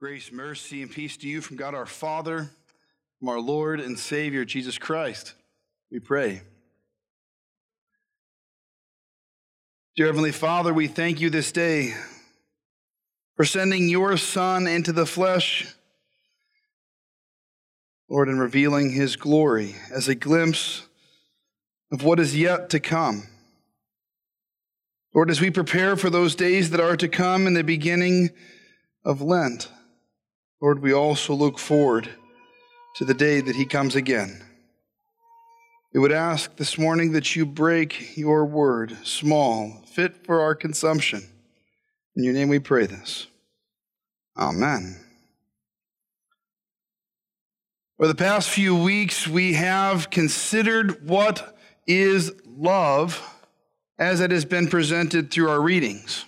Grace, mercy, and peace to you from God our Father, from our Lord and Savior, Jesus Christ. We pray. Dear Heavenly Father, we thank you this day for sending your Son into the flesh, Lord, and revealing his glory as a glimpse of what is yet to come. Lord, as we prepare for those days that are to come in the beginning of Lent, Lord, we also look forward to the day that He comes again. We would ask this morning that you break your word, small, fit for our consumption. In your name we pray this. Amen. For the past few weeks, we have considered what is love as it has been presented through our readings.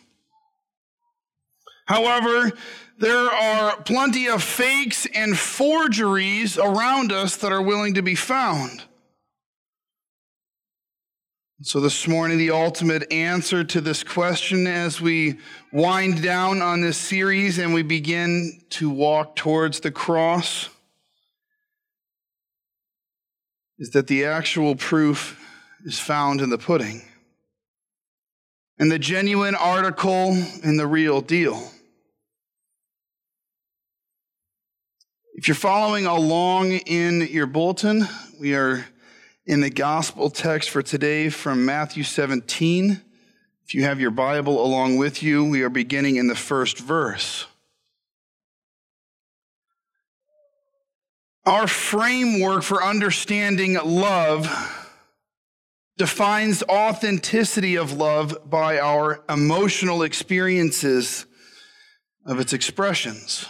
However, there are plenty of fakes and forgeries around us that are willing to be found. So, this morning, the ultimate answer to this question as we wind down on this series and we begin to walk towards the cross is that the actual proof is found in the pudding, and the genuine article in the real deal. If you're following along in your bulletin, we are in the gospel text for today from Matthew 17. If you have your Bible along with you, we are beginning in the first verse. Our framework for understanding love defines authenticity of love by our emotional experiences of its expressions.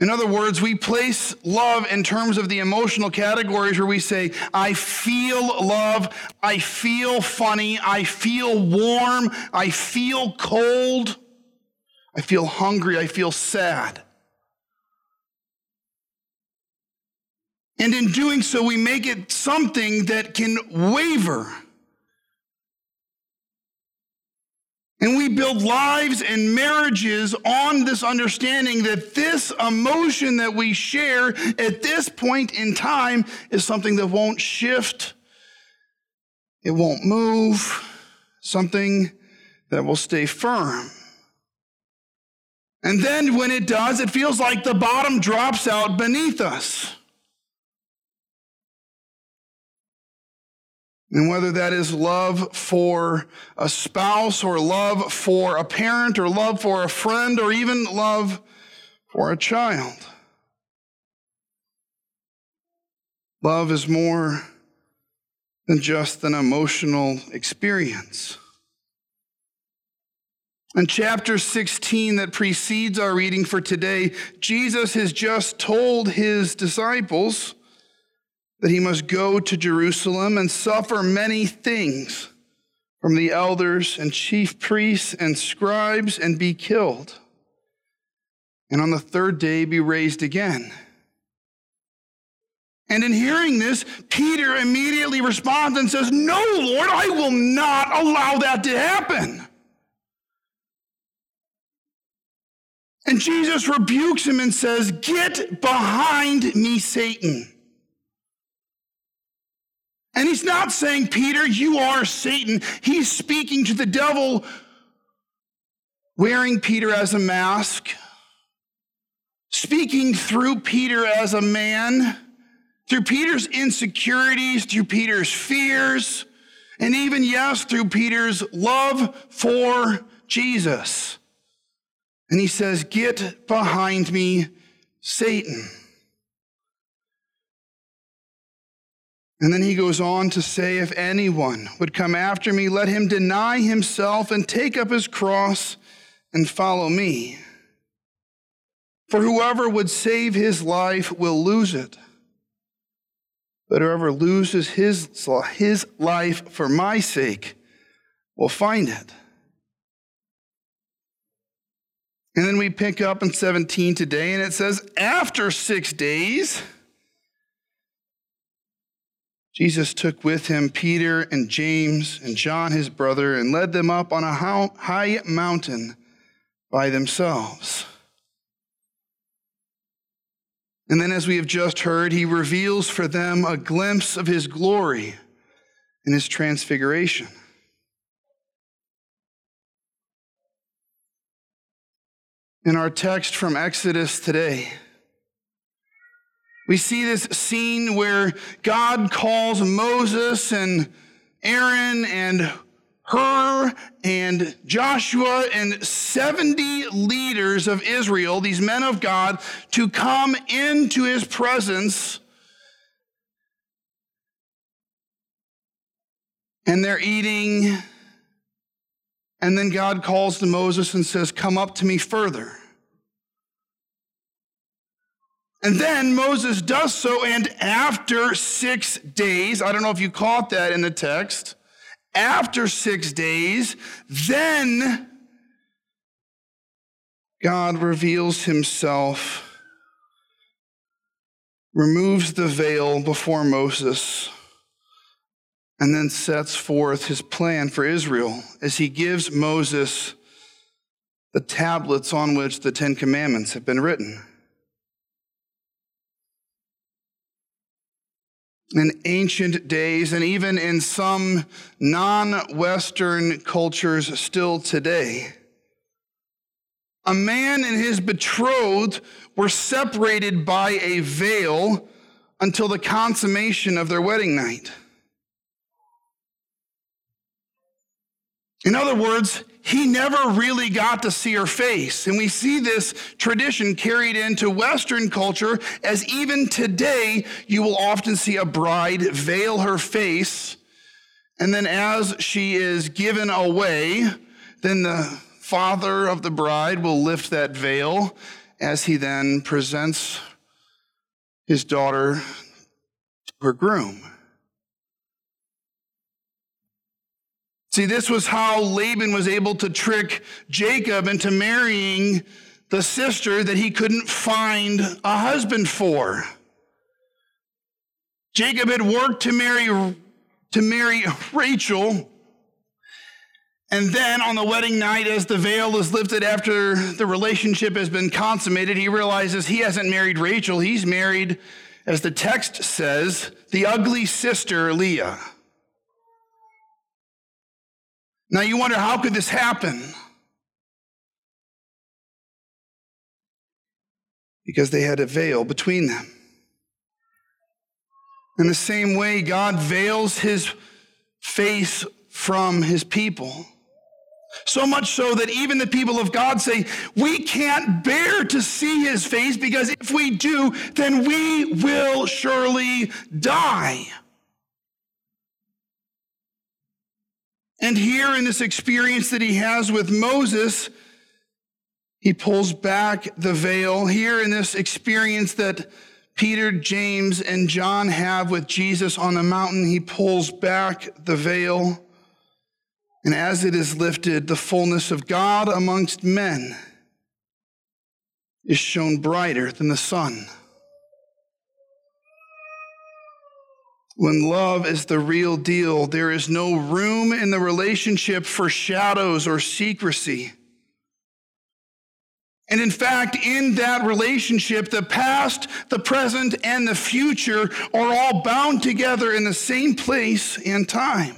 In other words, we place love in terms of the emotional categories where we say, I feel love, I feel funny, I feel warm, I feel cold, I feel hungry, I feel sad. And in doing so, we make it something that can waver. And we build lives and marriages on this understanding that this emotion that we share at this point in time is something that won't shift, it won't move, something that will stay firm. And then when it does, it feels like the bottom drops out beneath us. And whether that is love for a spouse or love for a parent or love for a friend or even love for a child. Love is more than just an emotional experience. In chapter 16 that precedes our reading for today, Jesus has just told his disciples that he must go to Jerusalem and suffer many things from the elders and chief priests and scribes and be killed, and on the third day be raised again. And in hearing this, Peter immediately responds and says, No, Lord, I will not allow that to happen. And Jesus rebukes him and says, Get behind me, Satan. And he's not saying, Peter, you are Satan. He's speaking to the devil wearing Peter as a mask, speaking through Peter as a man, through Peter's insecurities, through Peter's fears, and even, yes, through Peter's love for Jesus. And he says, Get behind me, Satan. And then he goes on to say, If anyone would come after me, let him deny himself and take up his cross and follow me. For whoever would save his life will lose it. But whoever loses his, his life for my sake will find it. And then we pick up in 17 today, and it says, After six days, Jesus took with him Peter and James and John his brother and led them up on a high mountain by themselves. And then, as we have just heard, he reveals for them a glimpse of his glory in his transfiguration. In our text from Exodus today, we see this scene where God calls Moses and Aaron and Hur and Joshua and 70 leaders of Israel, these men of God, to come into his presence. And they're eating. And then God calls to Moses and says, Come up to me further. And then Moses does so, and after six days, I don't know if you caught that in the text, after six days, then God reveals himself, removes the veil before Moses, and then sets forth his plan for Israel as he gives Moses the tablets on which the Ten Commandments have been written. In ancient days and even in some non Western cultures still today. A man and his betrothed were separated by a veil until the consummation of their wedding night. In other words, he never really got to see her face. And we see this tradition carried into Western culture as even today, you will often see a bride veil her face. And then as she is given away, then the father of the bride will lift that veil as he then presents his daughter to her groom. See, this was how Laban was able to trick Jacob into marrying the sister that he couldn't find a husband for. Jacob had worked to marry, to marry Rachel. And then on the wedding night, as the veil is lifted after the relationship has been consummated, he realizes he hasn't married Rachel. He's married, as the text says, the ugly sister, Leah. Now you wonder, how could this happen? Because they had a veil between them. In the same way, God veils his face from his people. So much so that even the people of God say, We can't bear to see his face because if we do, then we will surely die. And here in this experience that he has with Moses, he pulls back the veil. Here in this experience that Peter, James, and John have with Jesus on the mountain, he pulls back the veil. And as it is lifted, the fullness of God amongst men is shown brighter than the sun. When love is the real deal, there is no room in the relationship for shadows or secrecy. And in fact, in that relationship, the past, the present, and the future are all bound together in the same place and time.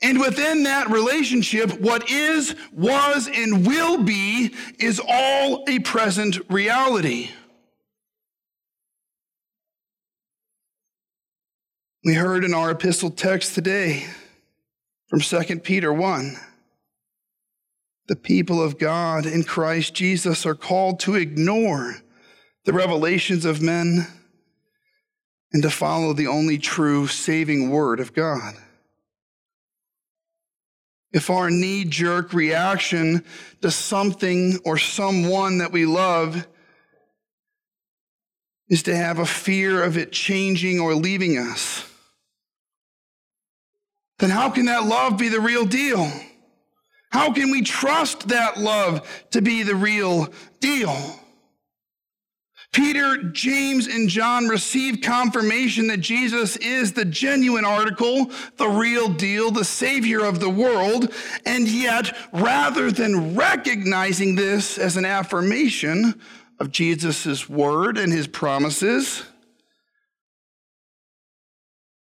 And within that relationship, what is, was, and will be is all a present reality. We heard in our epistle text today from 2 Peter 1 the people of God in Christ Jesus are called to ignore the revelations of men and to follow the only true saving word of God. If our knee jerk reaction to something or someone that we love is to have a fear of it changing or leaving us, then how can that love be the real deal? How can we trust that love to be the real deal? Peter, James, and John received confirmation that Jesus is the genuine article, the real deal, the Savior of the world. And yet, rather than recognizing this as an affirmation of Jesus' word and his promises,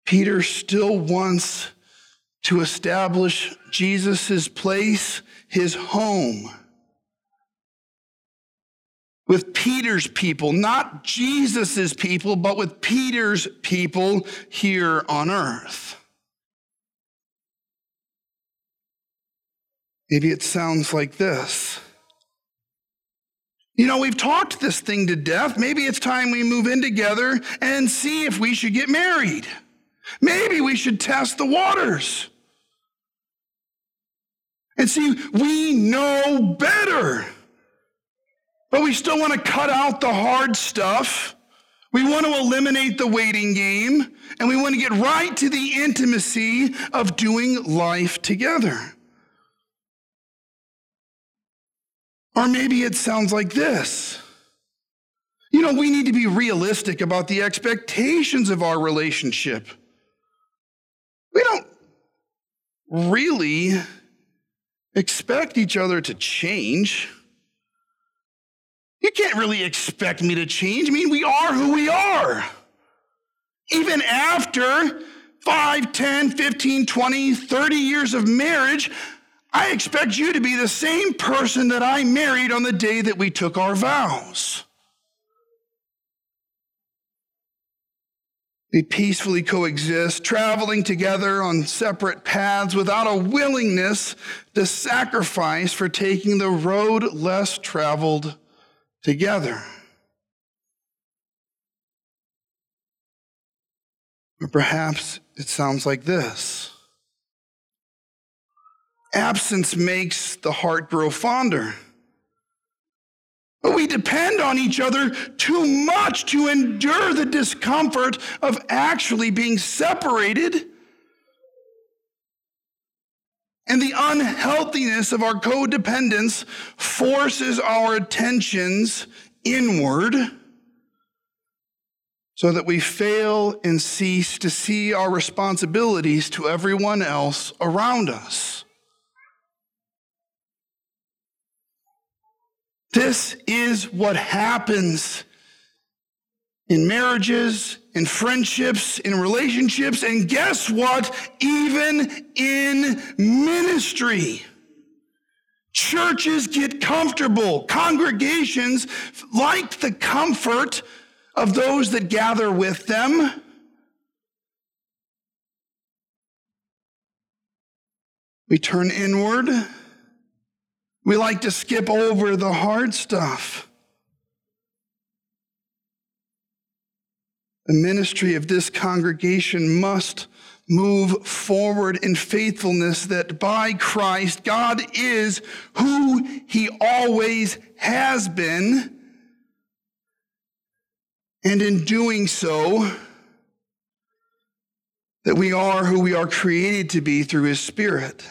Peter still wants to establish Jesus' place, his home, with Peter's people, not Jesus' people, but with Peter's people here on earth. Maybe it sounds like this. You know, we've talked this thing to death. Maybe it's time we move in together and see if we should get married. Maybe we should test the waters. And see, we know better. But we still want to cut out the hard stuff. We want to eliminate the waiting game. And we want to get right to the intimacy of doing life together. Or maybe it sounds like this. You know, we need to be realistic about the expectations of our relationship. We don't really expect each other to change. You can't really expect me to change. I mean, we are who we are. Even after 5, 10, 15, 20, 30 years of marriage, I expect you to be the same person that I married on the day that we took our vows. We peacefully coexist, traveling together on separate paths without a willingness to sacrifice for taking the road less traveled together. Or perhaps it sounds like this Absence makes the heart grow fonder. We depend on each other too much to endure the discomfort of actually being separated. And the unhealthiness of our codependence forces our attentions inward so that we fail and cease to see our responsibilities to everyone else around us. This is what happens in marriages, in friendships, in relationships, and guess what? Even in ministry. Churches get comfortable. Congregations like the comfort of those that gather with them. We turn inward we like to skip over the hard stuff. The ministry of this congregation must move forward in faithfulness that by Christ, God is who he always has been. And in doing so, that we are who we are created to be through his Spirit.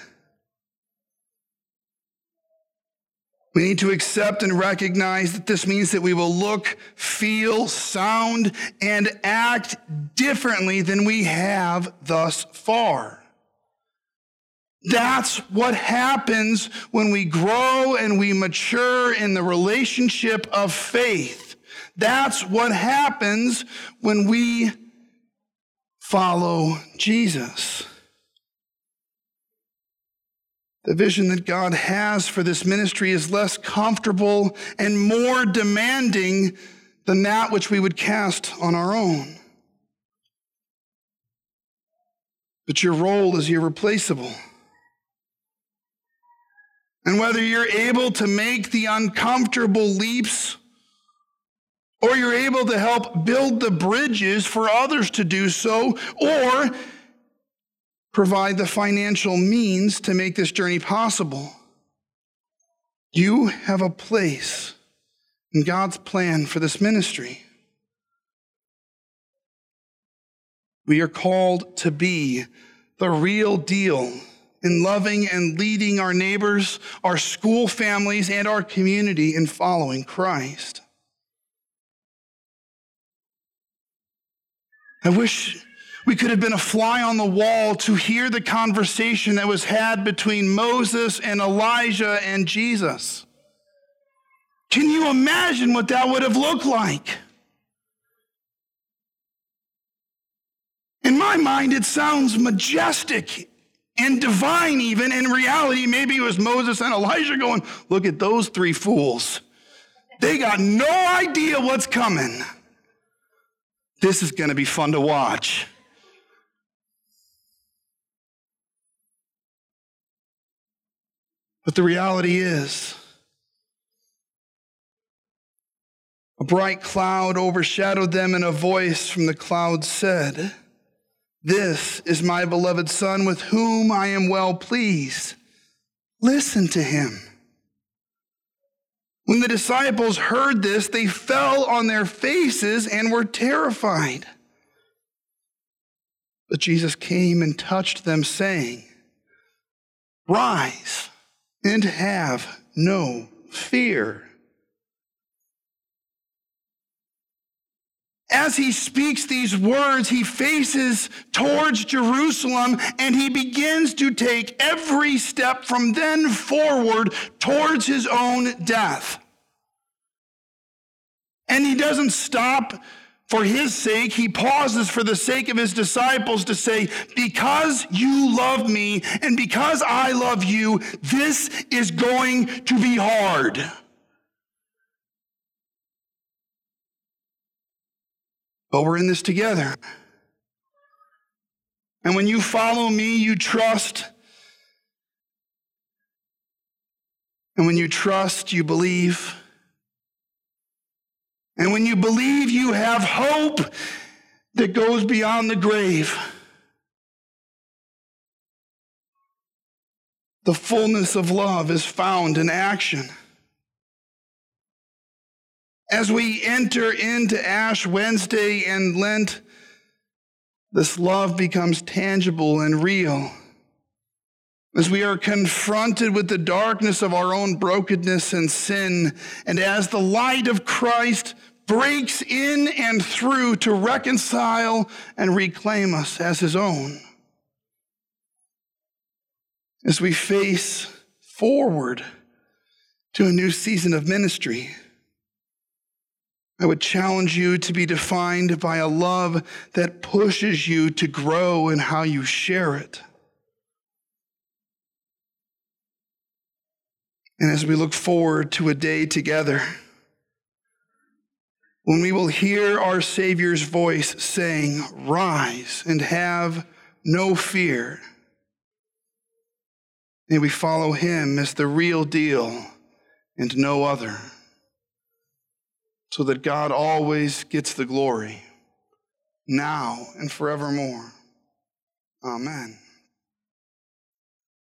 We need to accept and recognize that this means that we will look, feel, sound, and act differently than we have thus far. That's what happens when we grow and we mature in the relationship of faith. That's what happens when we follow Jesus. The vision that God has for this ministry is less comfortable and more demanding than that which we would cast on our own. But your role is irreplaceable. And whether you're able to make the uncomfortable leaps or you're able to help build the bridges for others to do so, or provide the financial means to make this journey possible. You have a place in God's plan for this ministry. We are called to be the real deal in loving and leading our neighbors, our school families, and our community in following Christ. I wish we could have been a fly on the wall to hear the conversation that was had between Moses and Elijah and Jesus. Can you imagine what that would have looked like? In my mind, it sounds majestic and divine, even. In reality, maybe it was Moses and Elijah going, Look at those three fools. They got no idea what's coming. This is going to be fun to watch. But the reality is, a bright cloud overshadowed them, and a voice from the cloud said, This is my beloved Son with whom I am well pleased. Listen to him. When the disciples heard this, they fell on their faces and were terrified. But Jesus came and touched them, saying, Rise and have no fear. As he speaks these words, he faces towards Jerusalem and he begins to take every step from then forward towards his own death. And he doesn't stop for his sake, he pauses for the sake of his disciples to say, Because you love me and because I love you, this is going to be hard. But we're in this together. And when you follow me, you trust. And when you trust, you believe. And when you believe, you have hope that goes beyond the grave. The fullness of love is found in action. As we enter into Ash Wednesday and Lent, this love becomes tangible and real. As we are confronted with the darkness of our own brokenness and sin, and as the light of Christ breaks in and through to reconcile and reclaim us as his own. As we face forward to a new season of ministry, I would challenge you to be defined by a love that pushes you to grow in how you share it. And as we look forward to a day together, when we will hear our Savior's voice saying, Rise and have no fear. May we follow him as the real deal and no other, so that God always gets the glory, now and forevermore. Amen.